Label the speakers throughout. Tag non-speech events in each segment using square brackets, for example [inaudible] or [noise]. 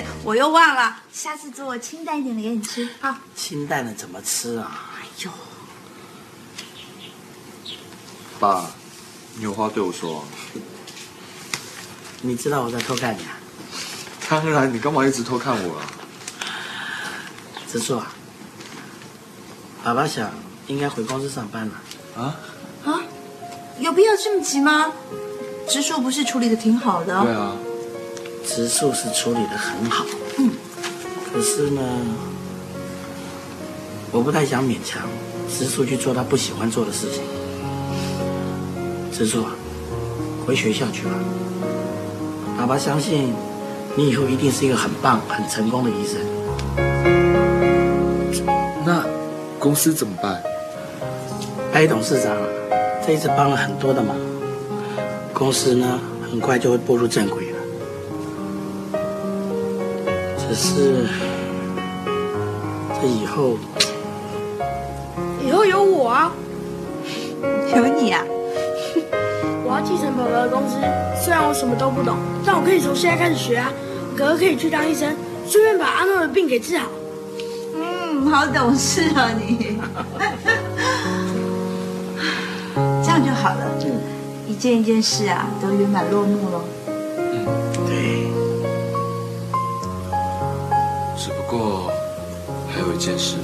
Speaker 1: 思，我又忘了，下次做清淡一点的给你吃啊。
Speaker 2: 清淡的怎么吃啊？哎呦，
Speaker 3: 爸，你有话对我说、啊。
Speaker 2: 你知道我在偷看你啊？
Speaker 3: 当然，你干嘛一直偷看我啊？
Speaker 2: 植树啊，爸爸想应该回公司上班了。
Speaker 3: 啊？
Speaker 1: 啊，有必要这么急吗？植树不是处理的挺好的、
Speaker 3: 对啊，
Speaker 2: 植树是处理的很好，嗯，可是呢，我不太想勉强植树去做他不喜欢做的事情。植树啊，回学校去吧。爸爸相信你以后一定是一个很棒、很成功的医生。
Speaker 3: 那公司怎么办？
Speaker 2: 白董事长啊，这一次帮了很多的忙，公司呢很快就会步入正轨了。只是这以后
Speaker 4: 以后 [tsk] 有我啊，
Speaker 1: 有你啊，
Speaker 4: 我要继承爸爸的公司。虽然我什么都不懂，但我可以从现在开始学啊。哥哥可以去当医生，顺便把阿诺的病给治好。
Speaker 1: 嗯，好懂事啊你。[laughs] 这样就好了，一件一件事啊都圆满落幕
Speaker 3: 了。件事，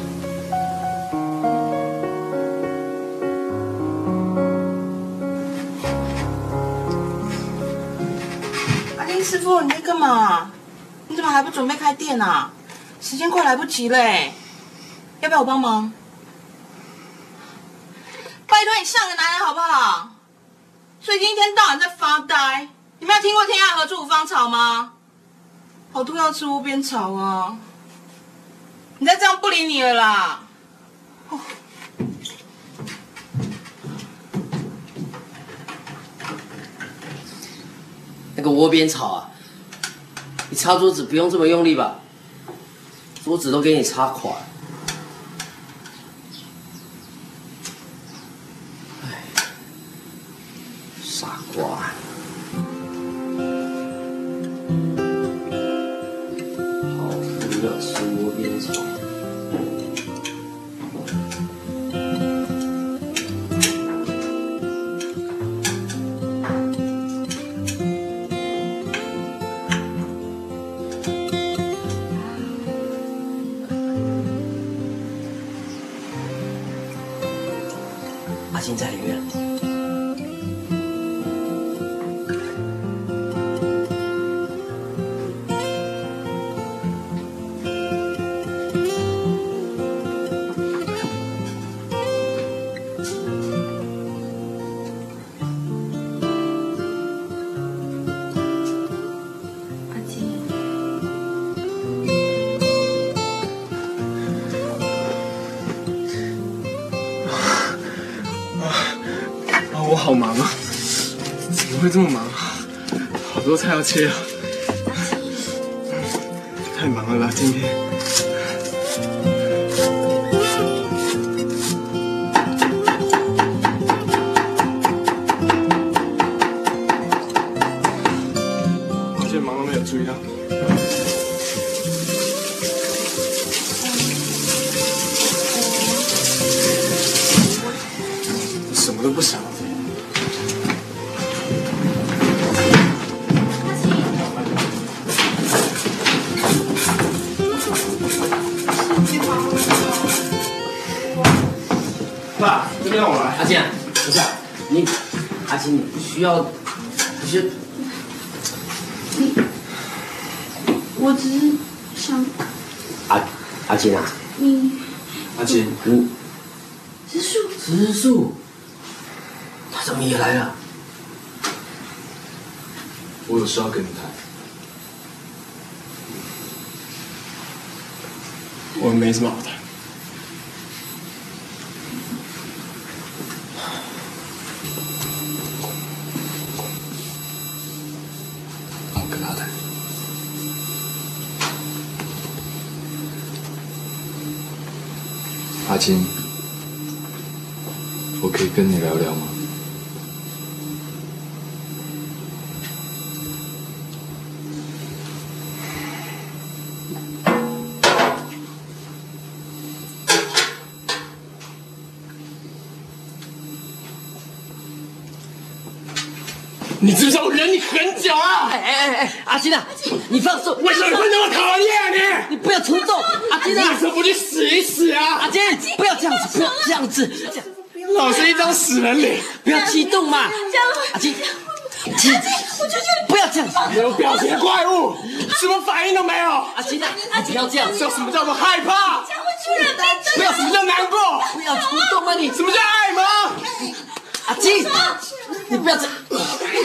Speaker 5: 阿林师傅，你在干嘛？你怎么还不准备开店啊？时间快来不及嘞，要不要我帮忙？拜托你像个男人好不好？最近一天到晚在发呆，你没有听过“天涯何处无芳草”吗？好多要吃窝边草啊！你再这样不理你了啦。
Speaker 6: 那个窝边草啊，你擦桌子不用这么用力吧？桌子都给你擦垮了。好
Speaker 7: 多菜要切！太忙了吧，今天。抱歉，忙到没有注意到。什么都不想。
Speaker 6: 你不需要，不需要。
Speaker 1: 我只是想
Speaker 6: 阿阿金啊，
Speaker 1: 你
Speaker 3: 阿金，
Speaker 6: 你
Speaker 1: 植树，
Speaker 6: 植树，他怎么也来了？
Speaker 3: 我有事要跟你谈。
Speaker 7: 我没什么好谈。
Speaker 3: 让我跟他谈。阿金，我可以跟你聊聊吗？
Speaker 7: 你知不知道我忍你很久啊？
Speaker 6: 哎哎哎，阿金啊，你放手！
Speaker 7: 为什么你会那么讨厌你
Speaker 6: 你不要冲动，阿金
Speaker 7: 你？为
Speaker 6: 啊
Speaker 7: 什，么不去死一死啊
Speaker 6: 阿？金，不要这样子，不要这样子，
Speaker 7: 老是一张死人脸，
Speaker 6: 不要激动嘛。阿金，阿金，不要这样子，
Speaker 7: 没有表情的怪物，什么反应都没有。
Speaker 6: 阿金啊，你不要这样，
Speaker 7: 知道什么叫做害怕？
Speaker 6: 不要
Speaker 7: 什么叫难过？
Speaker 6: 不要冲动啊你！
Speaker 7: 什么叫爱吗？
Speaker 6: 阿金，你不要这样，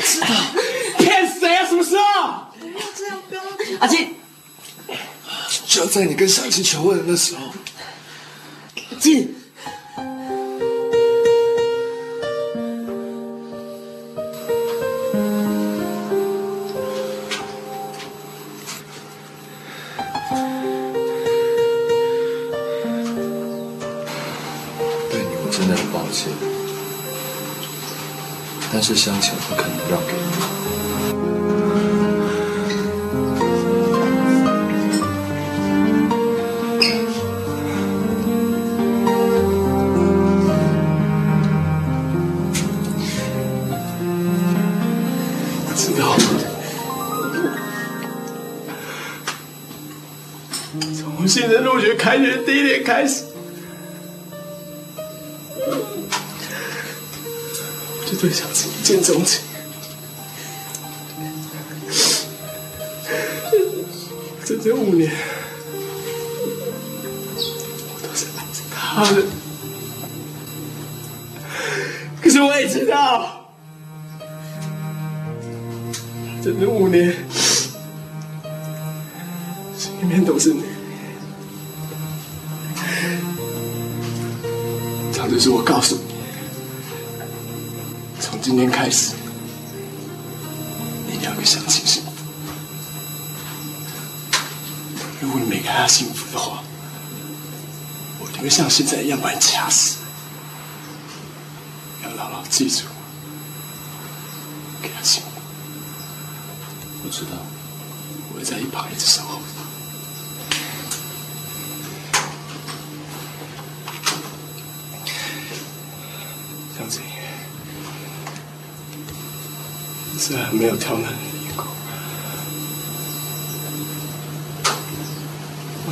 Speaker 6: [laughs]
Speaker 7: 骗谁啊？什么时候？
Speaker 6: 阿金，
Speaker 3: 就在你跟小金求婚的那时候，
Speaker 6: 阿金。
Speaker 3: 对你我真的很抱歉，但是香琴不可能
Speaker 7: 开始，我就对小青一见钟情。整整五年，我都是爱着他的。可是我也知道。整整五年，心里面都是你。可是我告诉你，从今天开始，你一定要跟相亲幸福。如果你没给他幸福的话，我就会像现在一样把你掐死。要牢牢记住，给他幸福。
Speaker 3: 我知道，
Speaker 7: 我会在一旁一直守候着。相亲，虽然没有挑男人的眼光，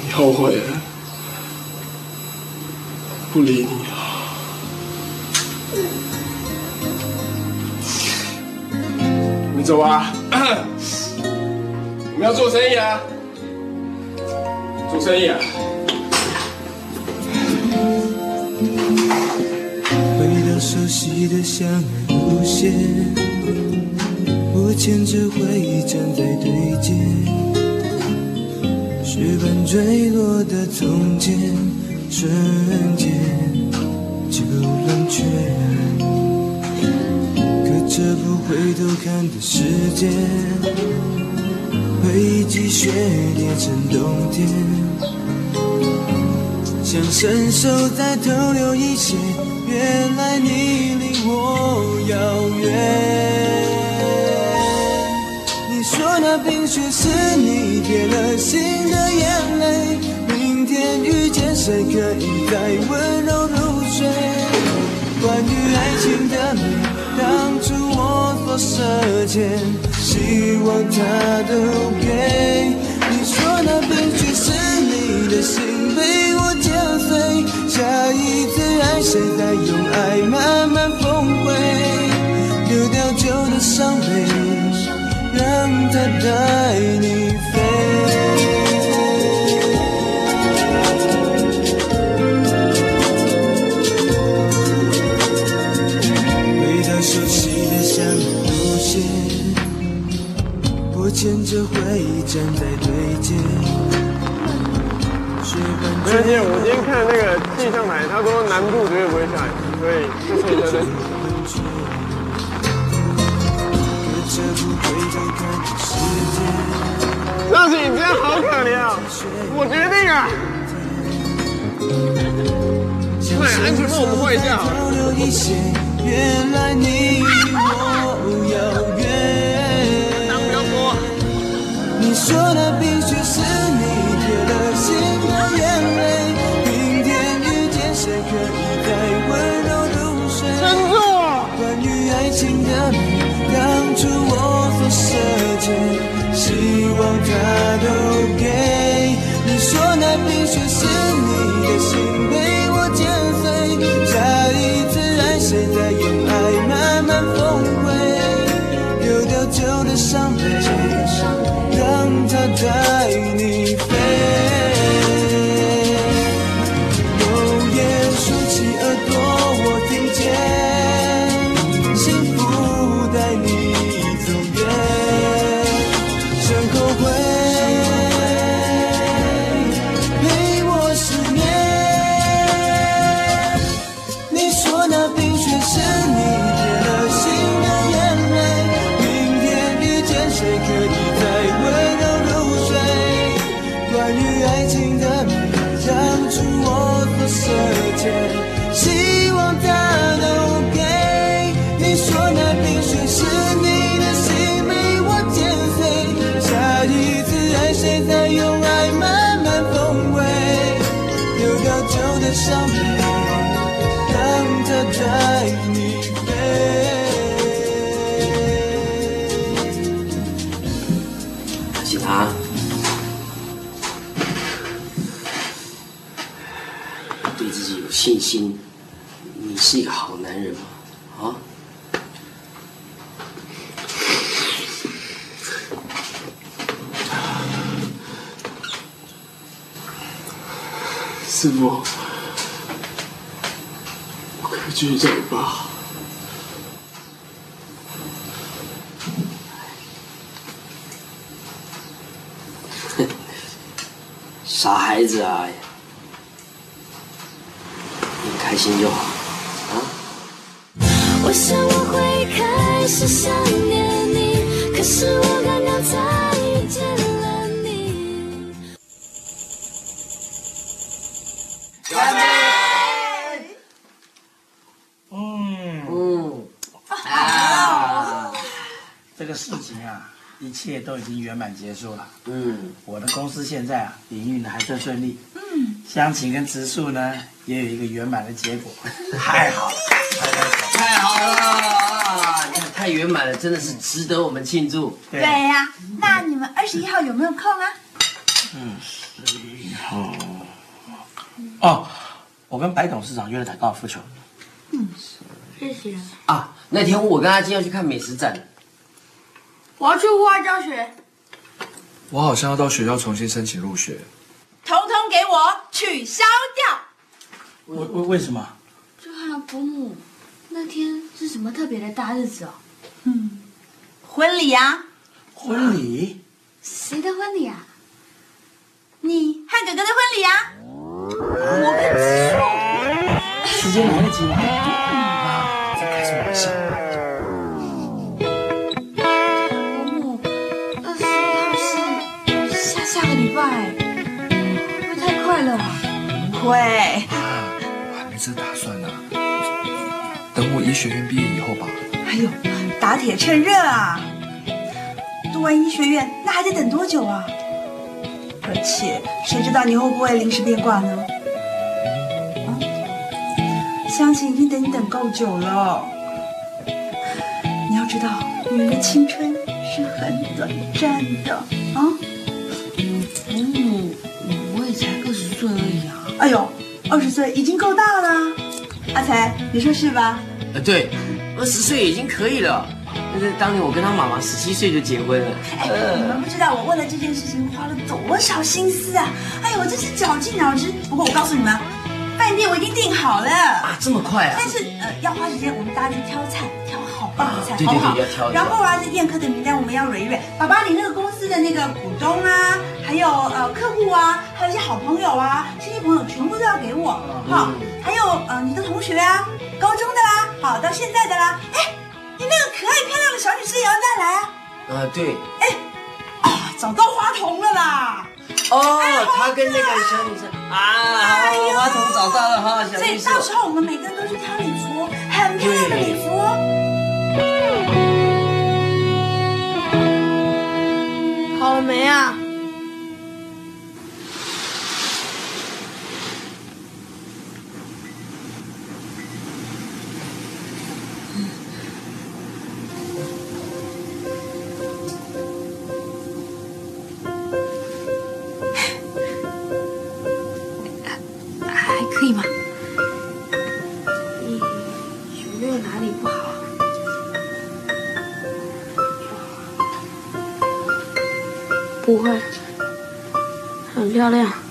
Speaker 7: 你后悔了，不理你了。你走吧。[coughs] 我们要做生意啊！做生意啊！
Speaker 8: 回到熟悉的相爱路线，牵着回忆站在对街，雪般坠落的从前，瞬间就冷却。可这不回头看的世界，回忆积雪叠成冬天。想伸手再偷溜一些，原来你却是你变了心的眼泪，明天遇见谁可以再温柔入睡？关于爱情的美，当初我多奢求，希望他都给。你说那悲剧是你的心被我剪碎，下一次爱谁再用爱慢慢崩溃，丢掉旧的伤悲。让它带你飞。回到熟悉的山路线，我牵着回忆站在对街。雪般
Speaker 7: 没关系，我今天看那个气象台，他说南部绝对不会下雨，所以这次车在
Speaker 8: 回头看这世界。
Speaker 7: 让你这样好。可怜啊！我决定啊！对，安全帽我们换一下好了。
Speaker 8: 交流一些，原来你我遥远。
Speaker 7: 当不要说。
Speaker 8: 你说那冰雪是你铁了心的眼泪，希望他都
Speaker 7: 师傅，我可以继续叫你爸。[laughs]
Speaker 6: 傻孩子啊，你开心就好。
Speaker 9: 我想我会开始想念你，可是我刚刚才
Speaker 2: 一切都已经圆满结束了。
Speaker 6: 嗯，
Speaker 2: 我的公司现在啊，营运的还算顺利。嗯，湘琴跟植树呢，也有一个圆满的结果，[laughs] 太好了，
Speaker 6: 太好了！你看太圆满了，真的是值得我们庆祝。
Speaker 1: 对呀、那你们二十一号有没有空啊？
Speaker 2: 嗯，十一号。哦，我跟白董事长约了打高尔夫球。
Speaker 4: 嗯谢谢。
Speaker 6: 啊，那天我跟阿金要去看美食展，
Speaker 4: 我要去户外教学。
Speaker 3: 我好像要到学校重新申请入学。
Speaker 1: 统统给我取消掉！
Speaker 2: 为为为什么？
Speaker 10: 就和伯母那天是什么特别的大日子哦？
Speaker 1: 嗯，婚礼啊，
Speaker 2: 婚礼？
Speaker 10: 谁的婚礼啊？
Speaker 1: 你和哥哥的婚礼啊。我跟你说。
Speaker 2: 时间来得及吗？
Speaker 10: 会。
Speaker 3: 我还没这打算呢，等我医学院毕业以后吧。
Speaker 1: 哎呦，打铁趁热啊！读完医学院，那还得等多久啊？而且谁知道你会不会临时变卦呢？啊，湘琴已经等你等够久了。你要知道，女人的青春是很短暂的啊。
Speaker 10: 岁已
Speaker 1: 经够大了。阿才，你说是吧？
Speaker 6: 呃，对，二十岁已经可以了。但是当年我跟他妈妈十七岁就结婚了。
Speaker 1: 哎，你们不知道我为了这件事情花了多少心思啊！哎呦，我真是绞尽脑汁。不过我告诉你们，饭店我已经订好了。
Speaker 6: 啊，这么快啊！
Speaker 1: 但是呃，要花时间，我们大家去挑菜，挑好棒的菜，
Speaker 6: 对对
Speaker 1: 好不好
Speaker 6: 对要挑
Speaker 1: 然后啊，这宴客的名单我们要蕊一蕊。爸爸，你那个公司的那个股东啊，还有呃客户啊，还有一些好朋友啊，亲戚朋友全部都要给我。好，还有呃你的同学啊，高中的啦，好到现在的啦。哎，你那个可爱漂亮的小女生也要带来啊。
Speaker 6: 啊，对。
Speaker 1: 啊，找到花童了啦！
Speaker 6: 哦，他跟那个小女生啊，好，花童找到了哈，小
Speaker 1: 所以。到时候我们每个人都去挑礼服，很漂亮的礼服哦。
Speaker 4: 好了没啊？
Speaker 9: 不
Speaker 4: 会，很漂亮。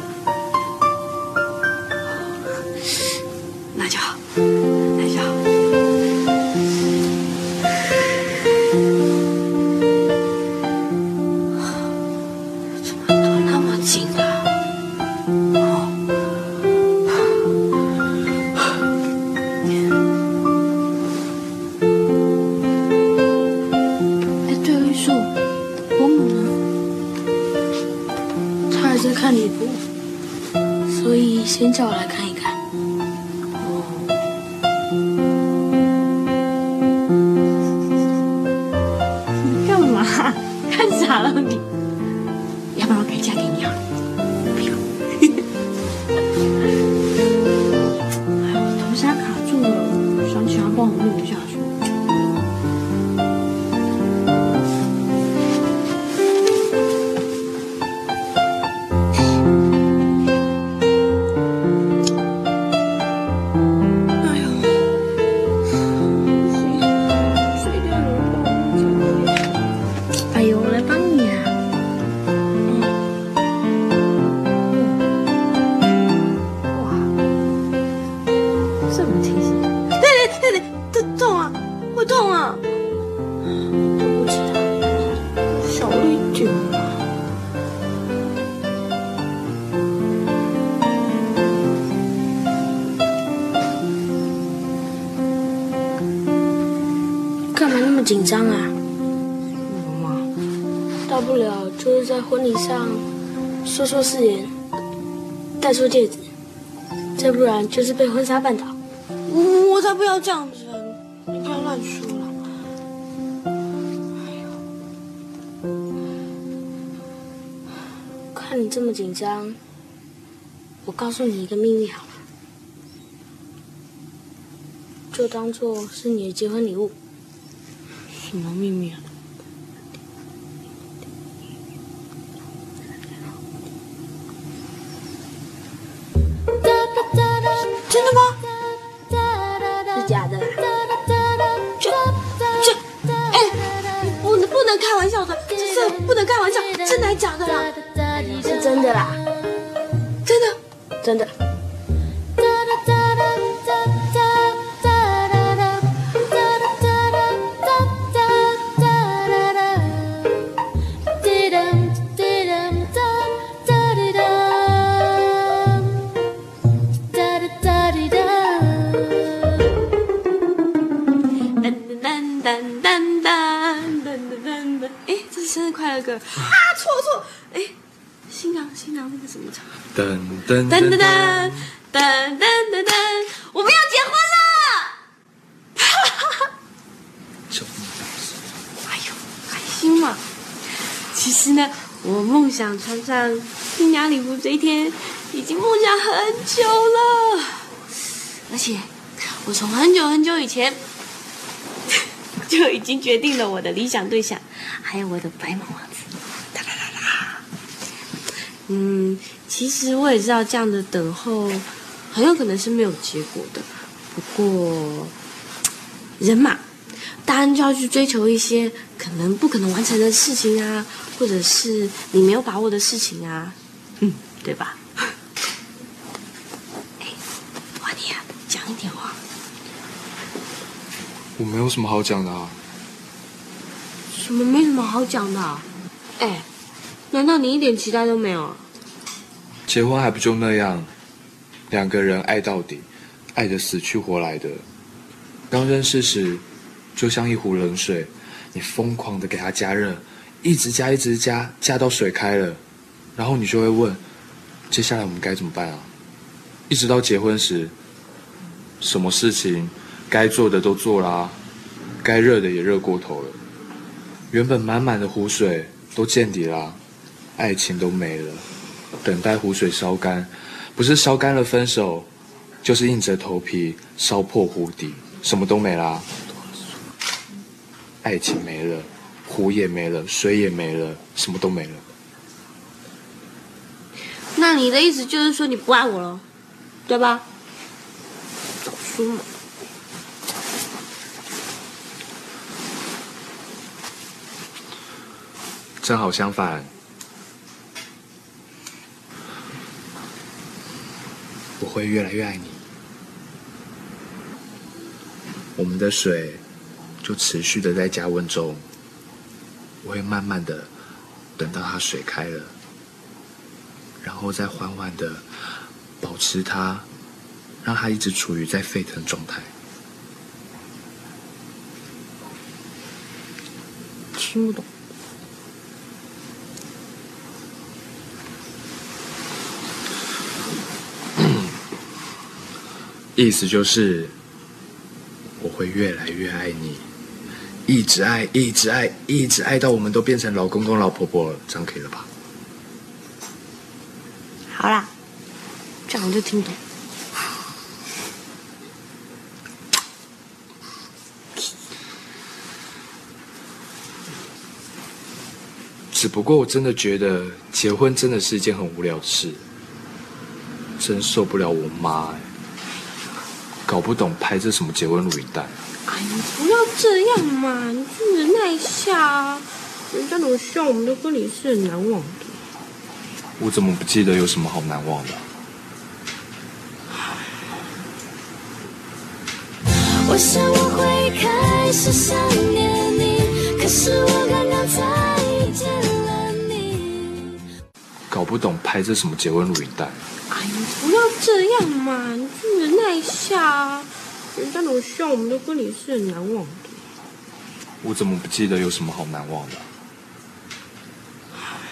Speaker 4: 誓言，戴出戒指，再不然就是被婚纱绊倒。我才不要这样子，你不要乱说了。哎呦，看你这么紧张，我告诉你一个秘密好了，就当做是你的结婚礼物。什么秘密啊？
Speaker 9: 噔噔噔噔噔噔噔噔噔，我们要结婚了！哈哈哈！哎呦，开心嘛！其实呢，我梦想穿上新娘礼服这一天，已经梦想很久了，而且我从很久很久以前。就已经决定了我的理想对象，还有我的白马王子。嗯，其实我也知道这样的等候很有可能是没有结果的，不过人嘛，
Speaker 10: 大安就要去追求一些可能不可能完成的事情啊，或者是你没有把握的事情啊，嗯，对吧？[laughs] 哎，瓦尼亚，讲一点话。
Speaker 3: 我没有什么好讲的啊。
Speaker 10: 什么没什么好讲的、啊？哎，难道你一点期待都没有啊？
Speaker 3: 结婚还不就那样，两个人爱到底，爱得死去活来的。刚认识时，就像一壶冷水，你疯狂的给它加热，一直加一直加，加到水开了，然后你就会问，接下来我们该怎么办啊？一直到结婚时，什么事情该做的都做啦，该热的也热过头了，原本满满的湖水都见底啦，爱情都没了。等待湖水烧干，不是烧干了分手，就是硬着头皮烧破湖底，什么都没啦。爱情没了，湖也没了，水也没了，什么都没了。
Speaker 10: 那你的意思就是说你不爱我了，对吧？早说嘛！
Speaker 3: 正好相反，我会越来越爱你。我们的水就持续的在加温中，我会慢慢的等到它水开了，然后再缓缓的保持它，让它一直处于在沸腾状态。
Speaker 10: 听不懂。
Speaker 3: 意思就是，我会越来越爱你，一直爱，一直爱，一直爱到我们都变成老公公、老婆婆了，这样可以了吧？
Speaker 10: 好啦，这样我就听懂。
Speaker 3: 只不过我真的觉得结婚真的是一件很无聊的事，真受不了我妈哎，搞不懂拍这什么结婚录影带。
Speaker 10: 哎，呀不要这样嘛，你就忍耐一下啊。人家都希望我们的婚礼是很难忘的。
Speaker 3: 我怎么不记得有什么好难忘的啊、
Speaker 9: 我想我会开始想念你，可是我刚刚才遇见了你。
Speaker 3: 搞不懂拍这什么结婚录影带。
Speaker 10: 哎，呀不要这样嘛，你就忍耐一下啊。人家都希望我们的婚礼是很难忘的。
Speaker 3: 我怎么不记得有什么好难忘的啊、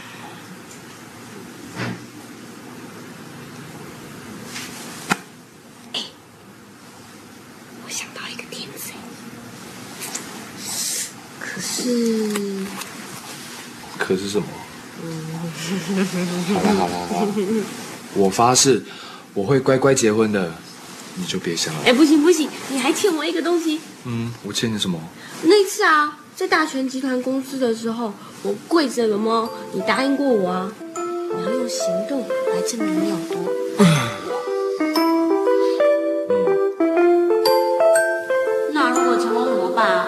Speaker 10: 我想到一个点子，可是，
Speaker 3: 可是什么？好了好了好了，我发誓我会乖乖结婚的，你就别想了。
Speaker 10: 哎，不行不行，你还欠我一个东西。
Speaker 3: 嗯，我欠你什么？
Speaker 10: 那次啊，在大全集团公司的时候，我跪着了吗？你答应过我啊，你要用行动来证明你有多爱我。那如果成功怎么办啊？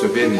Speaker 3: 随便你，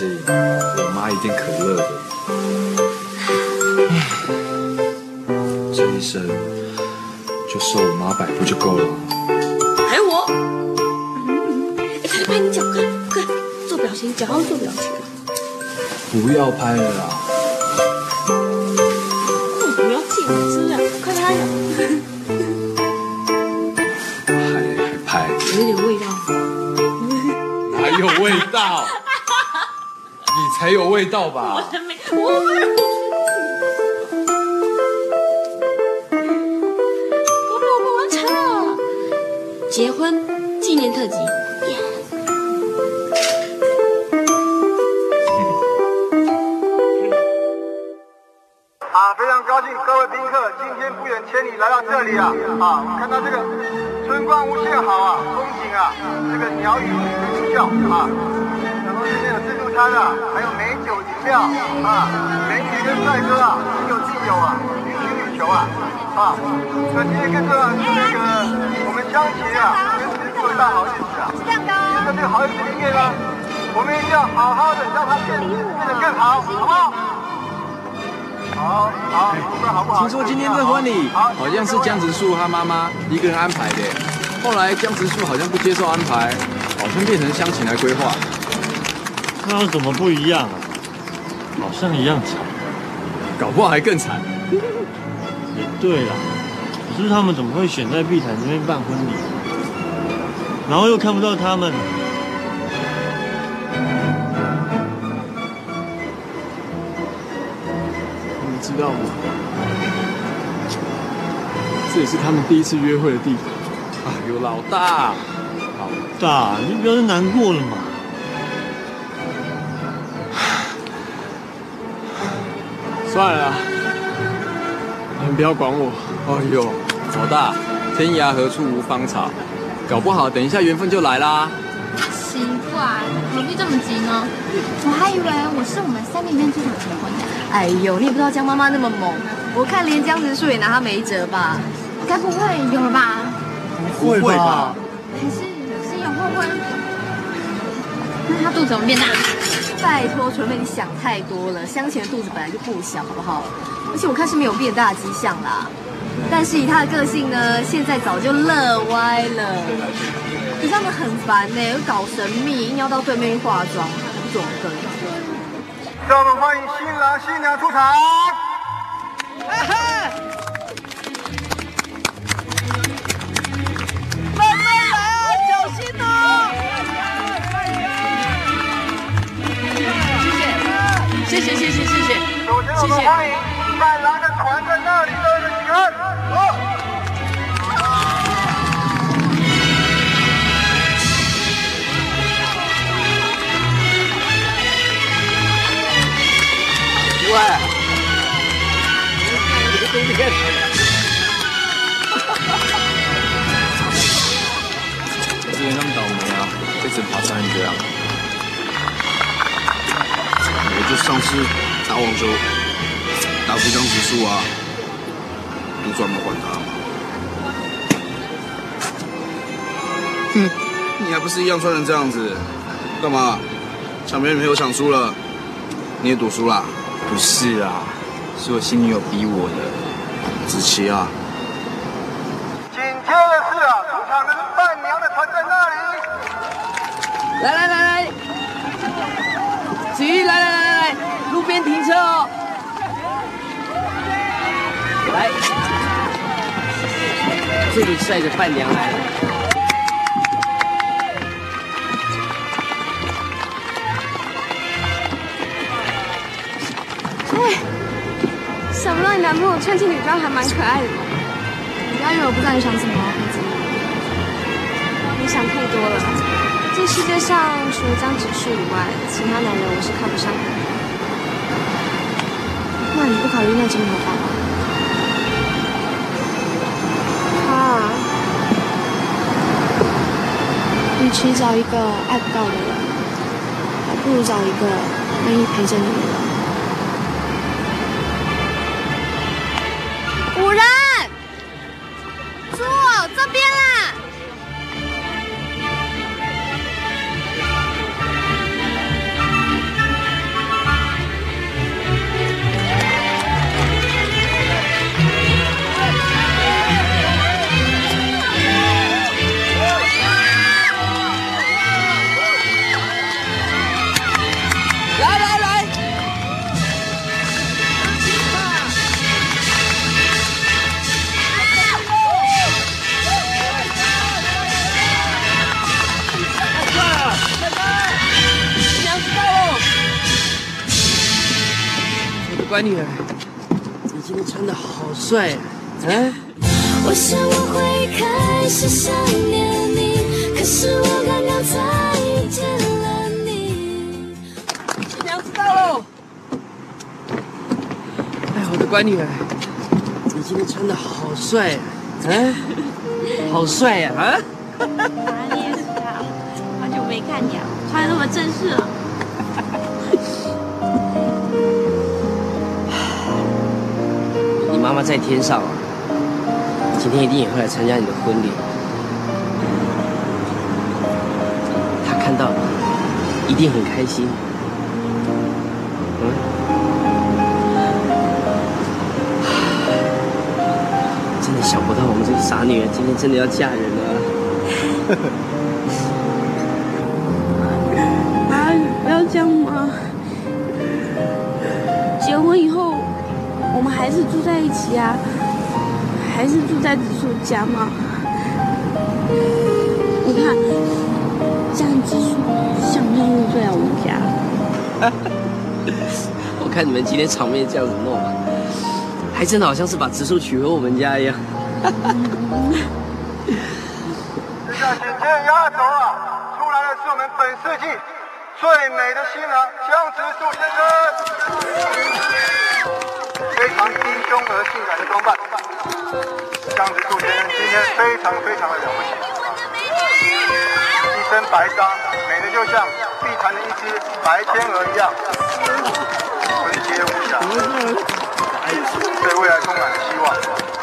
Speaker 3: 我妈一定可乐的。这一生就受我妈摆布就够了。
Speaker 10: 还有我，哎，快拍你脚，快快做表情，脚要做表情。
Speaker 3: 不要拍了啦！
Speaker 10: 哦，不要静止啊，快拍了，
Speaker 3: 还还拍？
Speaker 10: 有一点味道。
Speaker 3: 哪有味道？你才有味道吧？
Speaker 10: 我才没，我没有。结婚纪念特辑。
Speaker 11: 啊，非常高兴各位宾客今天不远千里来到这里啊！啊，看到这个春光无限好啊，风景啊，这个鸟语啼叫啊，然后这边有自助餐啊，料啊，美女跟帅哥啊，应有尽有啊，予取予求啊！啊，那今天更重要的是那个我们乡亲啊，跟师傅的大好日子啊！今天在这个好日子里面呢，我们一定要好好的让它变变得更好，好不好？好好，不管好不好？
Speaker 12: 听说今天这婚礼好像是江直树他妈妈一个人安排的，后来江直树好像不接受安排，好像变成乡亲来规划。
Speaker 13: 那怎么不一样啊？好像一样惨，
Speaker 12: 搞不好还更惨。[laughs]
Speaker 13: 也对啦，可是他们怎么会选在碧潭这边办婚礼？然后又看不到他们，
Speaker 12: 你知道吗？这也是他们第一次约会的地方。哎呦，老大，
Speaker 13: 老大，你不要再难过了嘛。
Speaker 12: 算了，你们不要管我。哎呦，老大，天涯何处无芳草，搞不好等一下缘分就来啦。
Speaker 14: 奇怪，何必这么急呢？我还以为我是我们三个里面最早结婚的。
Speaker 15: 哎呦，你也不知道江妈妈那么猛，我看连江直树也拿她没辙吧？
Speaker 14: 该不会有了吧？
Speaker 12: 不会吧？
Speaker 14: 还是是有后婚？那他肚子怎么变大？
Speaker 15: 拜托，纯妹，你想太多了。香钱的肚子本来就不小，好不好？而且我看是没有变大的迹象啦。但是以他的个性呢，现在早就乐歪了。可是他们很烦呢、又搞神秘，硬要到对面去化妆，不准跟。
Speaker 11: 让我们欢迎新郎新娘出场。欢迎伴郎的团在那里的几个人，走。
Speaker 12: 喂，你个东西干我之前那么倒霉啊，被整爬山这样。
Speaker 16: 我就上次打网球打出江直树啊，都专门管他吗。哼，你还不是一样穿成这样子？干嘛？抢别人女朋友抢输了，你也赌输啦？
Speaker 12: 不是啊，是我新女友逼我的。
Speaker 16: 子琪啊，
Speaker 6: 这里帅的伴娘来了。
Speaker 10: 哎，想不到你男朋友穿起女装还蛮可爱的。
Speaker 14: 你不要以为我不知道你想什么，佩子。
Speaker 10: 你想太多了。这世界上除了江直树以外，其他男人我是看不上的。
Speaker 14: 那你不考虑那金头发吗？
Speaker 10: 啊，
Speaker 14: 与其找一个爱不到的人，还不如找一个愿意陪着你的人。
Speaker 6: 帅，嗯。
Speaker 17: 我想我会开始想念你，可是我刚刚才见了你。
Speaker 6: 娘子到喽！哎，我的乖女儿，你今天穿的好帅啊！啊，好帅呀！啊！
Speaker 9: 哪里也是啊，好久没看你啊，穿的那么正式了。
Speaker 6: 在天上，今天一定也会来参加你的婚礼。他看到，一定很开心。嗯，真的想不到我们这个傻女儿今天真的要嫁人了。[laughs]
Speaker 9: 在一起啊，还是住在紫树家吗。你看，这样紫树像不像入赘啊？我们家？[laughs]
Speaker 6: 我看你们今天场面这样子弄啊，还真的好像是把植树娶回我们家一样。
Speaker 12: 这下紧接着压轴啊，出来的是我们本世纪最美的新郎江直树先生，非常低胸而性感的装扮。江直树先生今天非常非常的了不起，一身白纱，美的就像碧潭的一只白天鹅一样，纯洁无瑕，对未来充满了希望。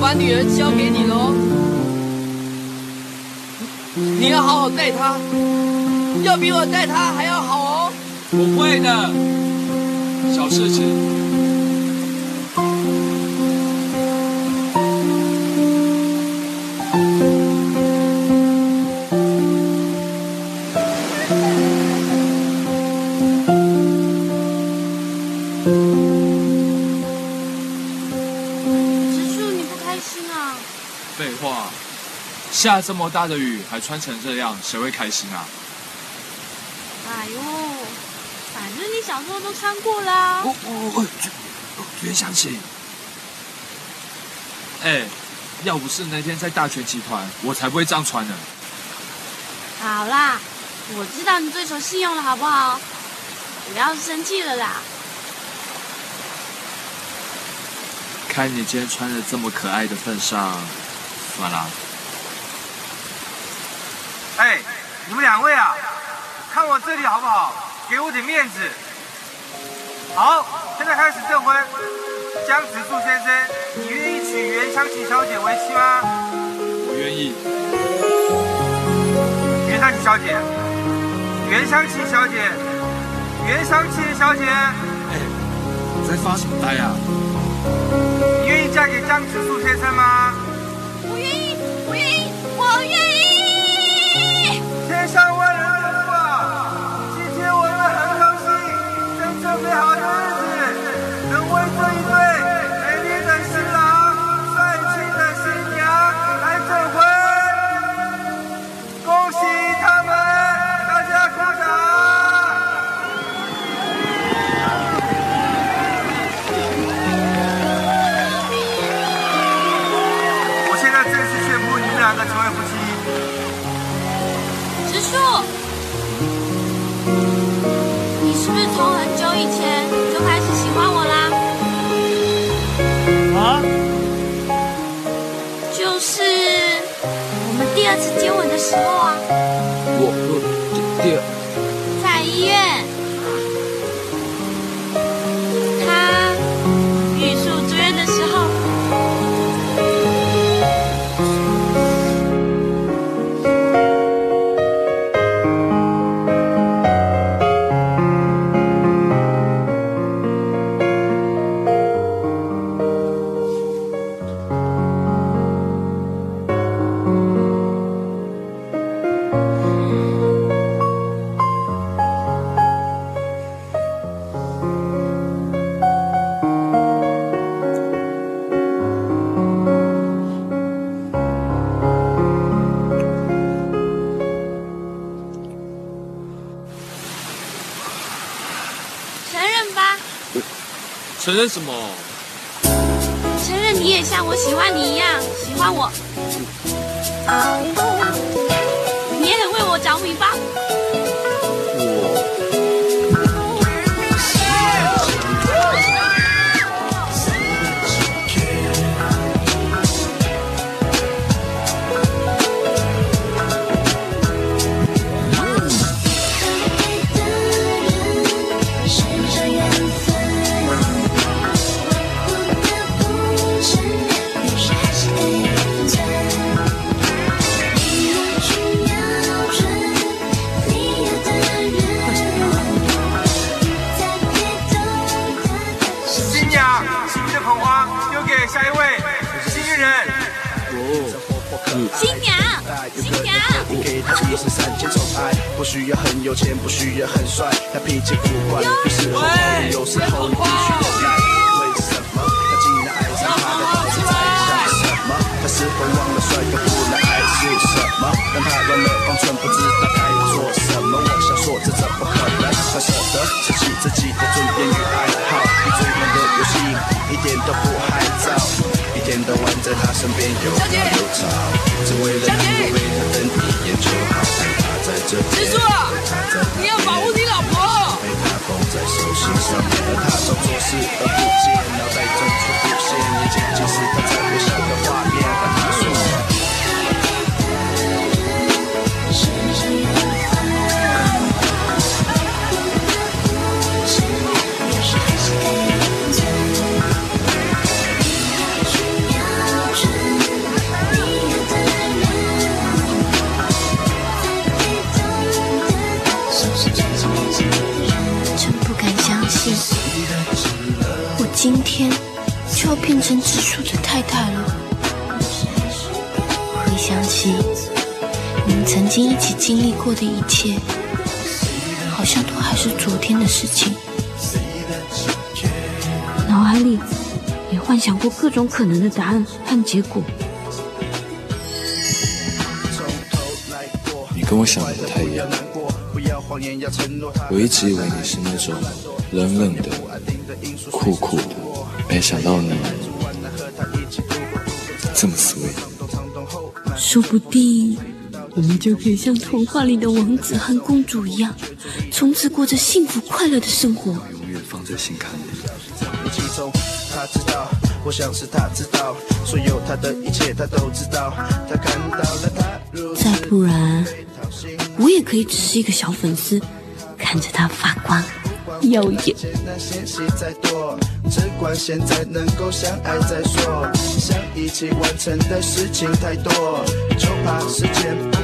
Speaker 6: 把女儿交给你喽，你要好好待她，要比我待她还要好哦。
Speaker 11: 我会的，小事情。下这么大的雨还穿成这样，谁会开心啊？
Speaker 9: 哎呦，反正你小时候都穿过啦。
Speaker 11: 我我袁湘琴，哎，要不是那天在大全集团，我才不会这样穿呢。
Speaker 9: 好啦，我知道你追求信用了，好不好？不要生气了啦。
Speaker 11: 看你今天穿的这么可爱的份上，算了。
Speaker 12: 哎，你们两位啊，看我这里好不好？给我点面子。好，现在开始证婚。江直树先生，你愿意娶袁湘琴小姐为妻吗？
Speaker 11: 我愿意。
Speaker 12: 袁湘琴小姐，袁湘琴小姐，袁湘琴小姐。
Speaker 11: 哎，在发什么呆啊？
Speaker 18: 你愿意嫁给江直树先生吗？
Speaker 9: 我愿意，我愿意，我愿意。
Speaker 6: 承认
Speaker 19: 什么？
Speaker 6: 承认你也像我喜欢你一样喜欢我，你也很为我着迷吧？
Speaker 20: 你
Speaker 18: 给
Speaker 21: 他一生三千宠爱，不需要很有钱，不需要很帅，他脾气古怪，有时候坏，有时候你必须忍耐。为什么他竟然爱上他的孩子？在想什么？他是否忘了帅哥不能爱是什么？让他乱了方寸，不知道该做什么。我想说，这怎么可能？他舍得舍弃自己的尊严与爱好，比最美的游戏一点都不害臊，一天到晚在他身边游跑游吵，只为了能够为他瞪一眼就好。看他在这边，
Speaker 22: 植树啊，你要保护你老婆。
Speaker 21: 被他捧在手心上，而他装作视而不见，脑袋中出不现，眼睛尽是他在微笑的画面。
Speaker 14: 历过的一切，好像都还是昨天的事情。脑海里也幻想过各种可能的答案和结果。
Speaker 3: 你跟我想的不太一样。我一直以为你是那种冷冷的、酷酷的，没想到你这么 sweet。
Speaker 14: 说不定我们就可以像童话里的王子和公主一样，从此过着幸福快乐的生活。
Speaker 3: 永远放在心坎里。
Speaker 21: 一起走，他知道，我想是他知道，所有他的一切他都知道，他看到了他如此
Speaker 14: 再不然，我也可以只是一个小粉丝，看着他发光耀眼。
Speaker 21: 再多，只管现在能够相爱再说。想一起完成的事情太多，就怕时间不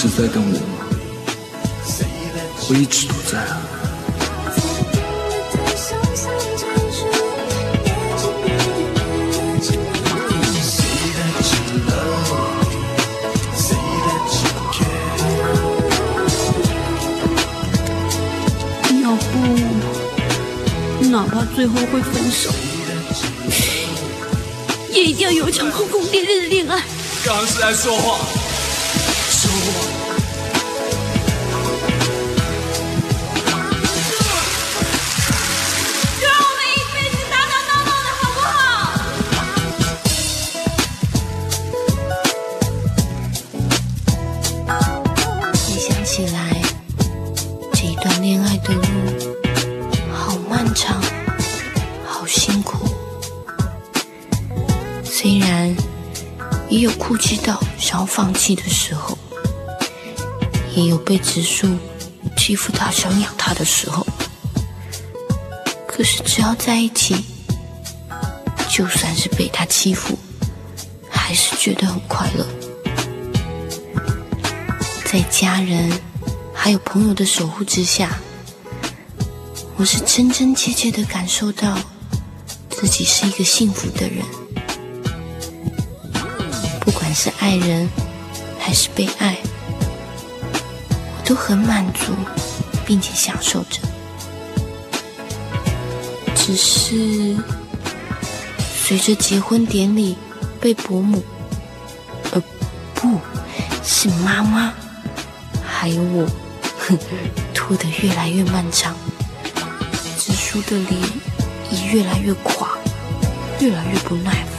Speaker 20: 是
Speaker 3: 在等我吗？我一直都在啊。
Speaker 14: 要不，哪怕最后会分手，也一定要有一场轰轰烈烈的恋爱。
Speaker 12: 刚刚是在说谎，
Speaker 14: 放弃的时候，也有被植树欺负到想养他的时候，可是只要在一起，就算是被他欺负，还是觉得很快乐。在家人还有朋友的守护之下，我是真真切切的感受到自己是一个幸福的人。不管是爱人还是被爱，我都很满足，并且享受着。只是随着结婚典礼被伯母，呃，不是妈妈。还有我，哼，拖得越来越漫长，直叔的脸也越来越垮，越来越不耐烦。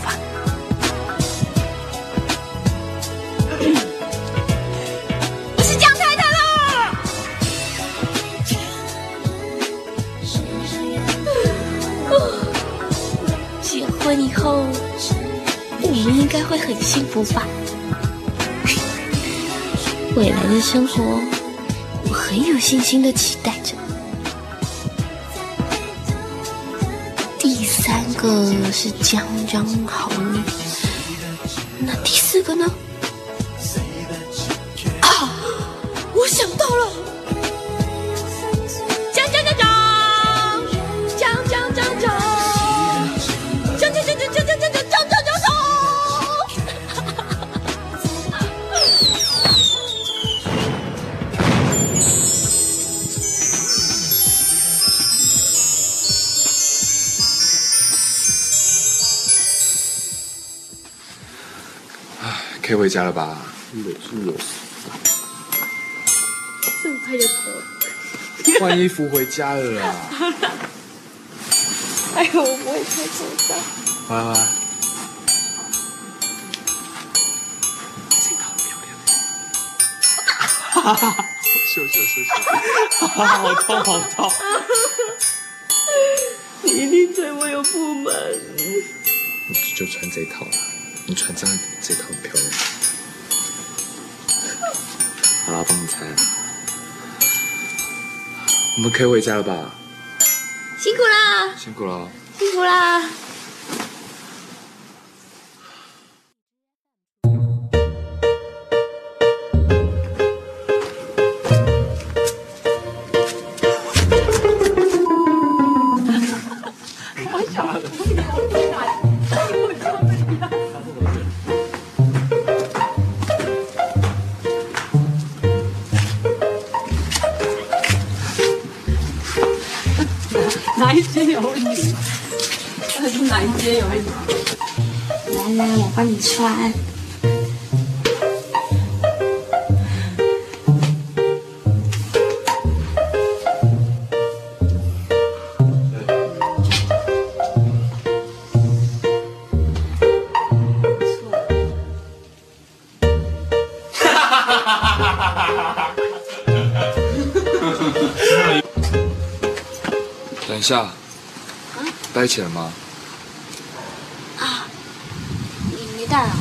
Speaker 14: 该会很幸福吧？未来的生活，我很有信心的期待着。第三个是江江好，那第四个呢？
Speaker 3: 回家了吧？
Speaker 12: 是是有。
Speaker 10: 这么快就走？
Speaker 3: 换衣服回家了啦。[laughs]
Speaker 10: 哎呦，我不会戴口罩。
Speaker 3: 回来回来。哈哈哈！秀秀秀秀，
Speaker 13: 好痛好痛！
Speaker 10: 你一定对我有不满。
Speaker 3: 你就穿这套啦，你穿这这套很漂亮。好了，帮你猜了。我们可以回家了吧？
Speaker 10: 辛苦啦，
Speaker 3: 辛苦了。
Speaker 10: 辛苦啦。
Speaker 3: 下。嗯。带钱吗？
Speaker 10: 啊，你没带啊？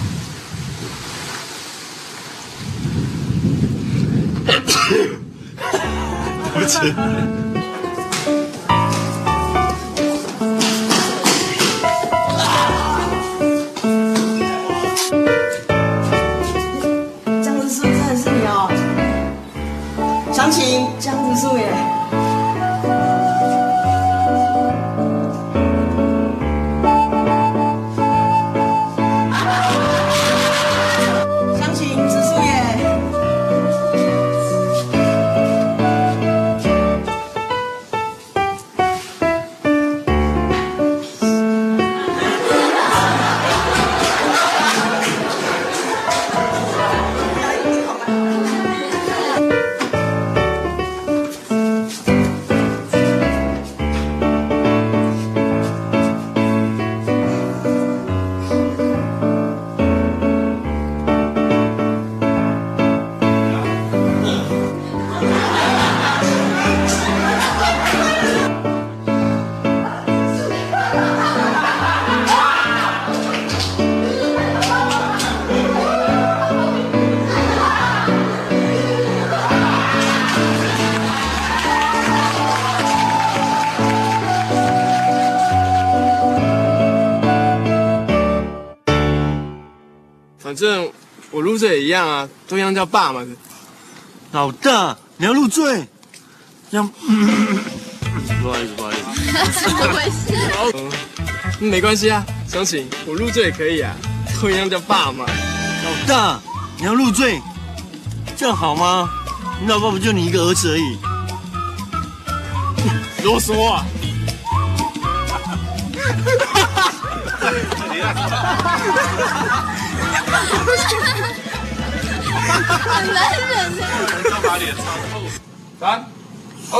Speaker 7: 对不起。反正我入赘也一样啊，都一样叫爸嘛。
Speaker 13: 老大，你要入赘？这样，不好意思，不好意思。
Speaker 15: 怎么回事？
Speaker 7: 嗯，没关系啊，相信我入赘也可以啊，都一样叫爸嘛。
Speaker 13: 老大，你要入赘，这样好吗？你老爸不就你一个儿子而已？
Speaker 7: 啰嗦啊！[laughs] [laughs] [laughs]
Speaker 15: 很难忍呢。
Speaker 16: 要把脸擦透。三、二，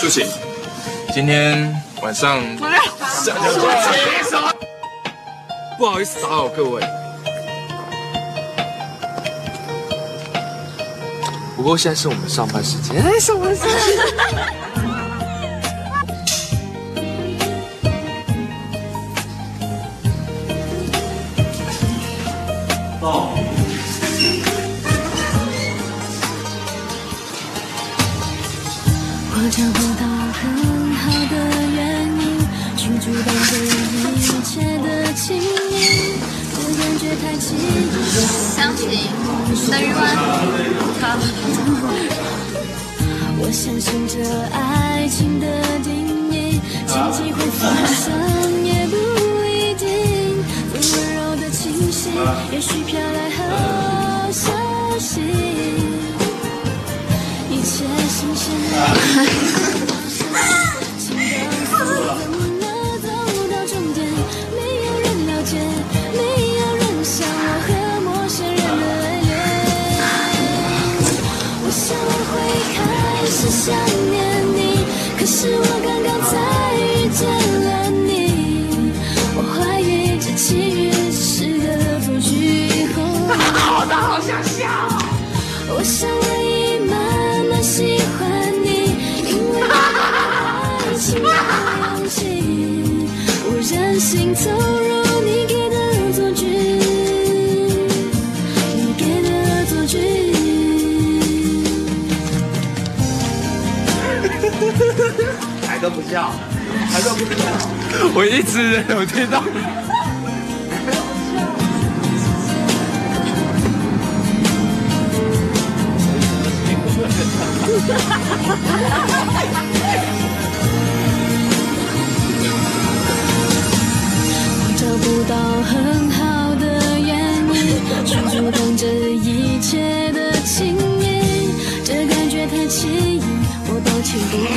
Speaker 16: 苏醒。今天晚上不好意思打扰各位，
Speaker 3: 不过现在是我们上班时间。哎，上班时间。
Speaker 13: 哦。
Speaker 9: 找不到很好的原因去阻挡这一切的情谊，这感觉太奇异。
Speaker 15: 相信等于完。好。
Speaker 9: 我相信这爱情的定义，奇迹会发生也不一定。温柔的清晰，也许飘来好消我和陌生人的恋。我想
Speaker 6: 都不笑，还笑。
Speaker 7: 我一直有听到。
Speaker 9: 我找不到很好的原因去阻挡这一切的情谊，这感觉太奇异，我抱歉不会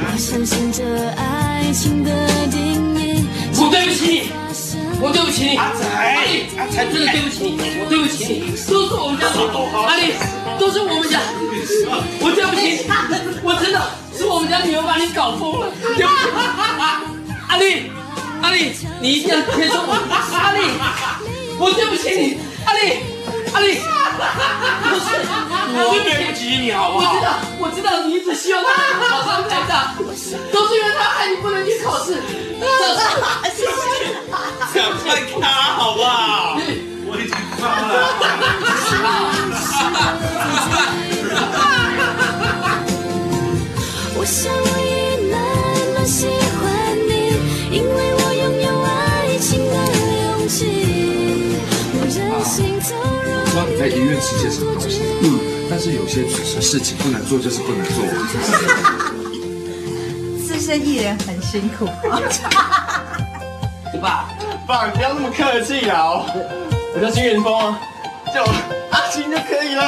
Speaker 9: 我相信这爱情的定义。
Speaker 6: 我对不起你，我对不起你，阿丽，阿才真的对不起你，我对不起你，都是我。们家的，阿丽，都是我们家，我对不起，我真的是我们家女儿把你。搞疯了，对不起，阿丽，阿丽，你一定要接受我，阿丽，我对不起你，阿丽，阿丽，不是，我对不起你好不好？我知道，我知道，你一直希望他考上台大，[laughs] 都是因为他害你不能去考试。[laughs]
Speaker 23: 想好不好？我已经了。[laughs] 想我。
Speaker 3: 持些什么东西。嗯，但是有些事情不能做就是不能做。
Speaker 1: 资深艺人很辛苦。[laughs]
Speaker 6: 爸，
Speaker 7: 爸，你不要那么客气啦哦。我叫金元峰啊，叫我阿金就可以了。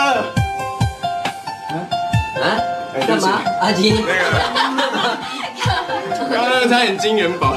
Speaker 6: 啊？干嘛？阿金？
Speaker 7: 那个，[laughs] 刚刚差点金元宝。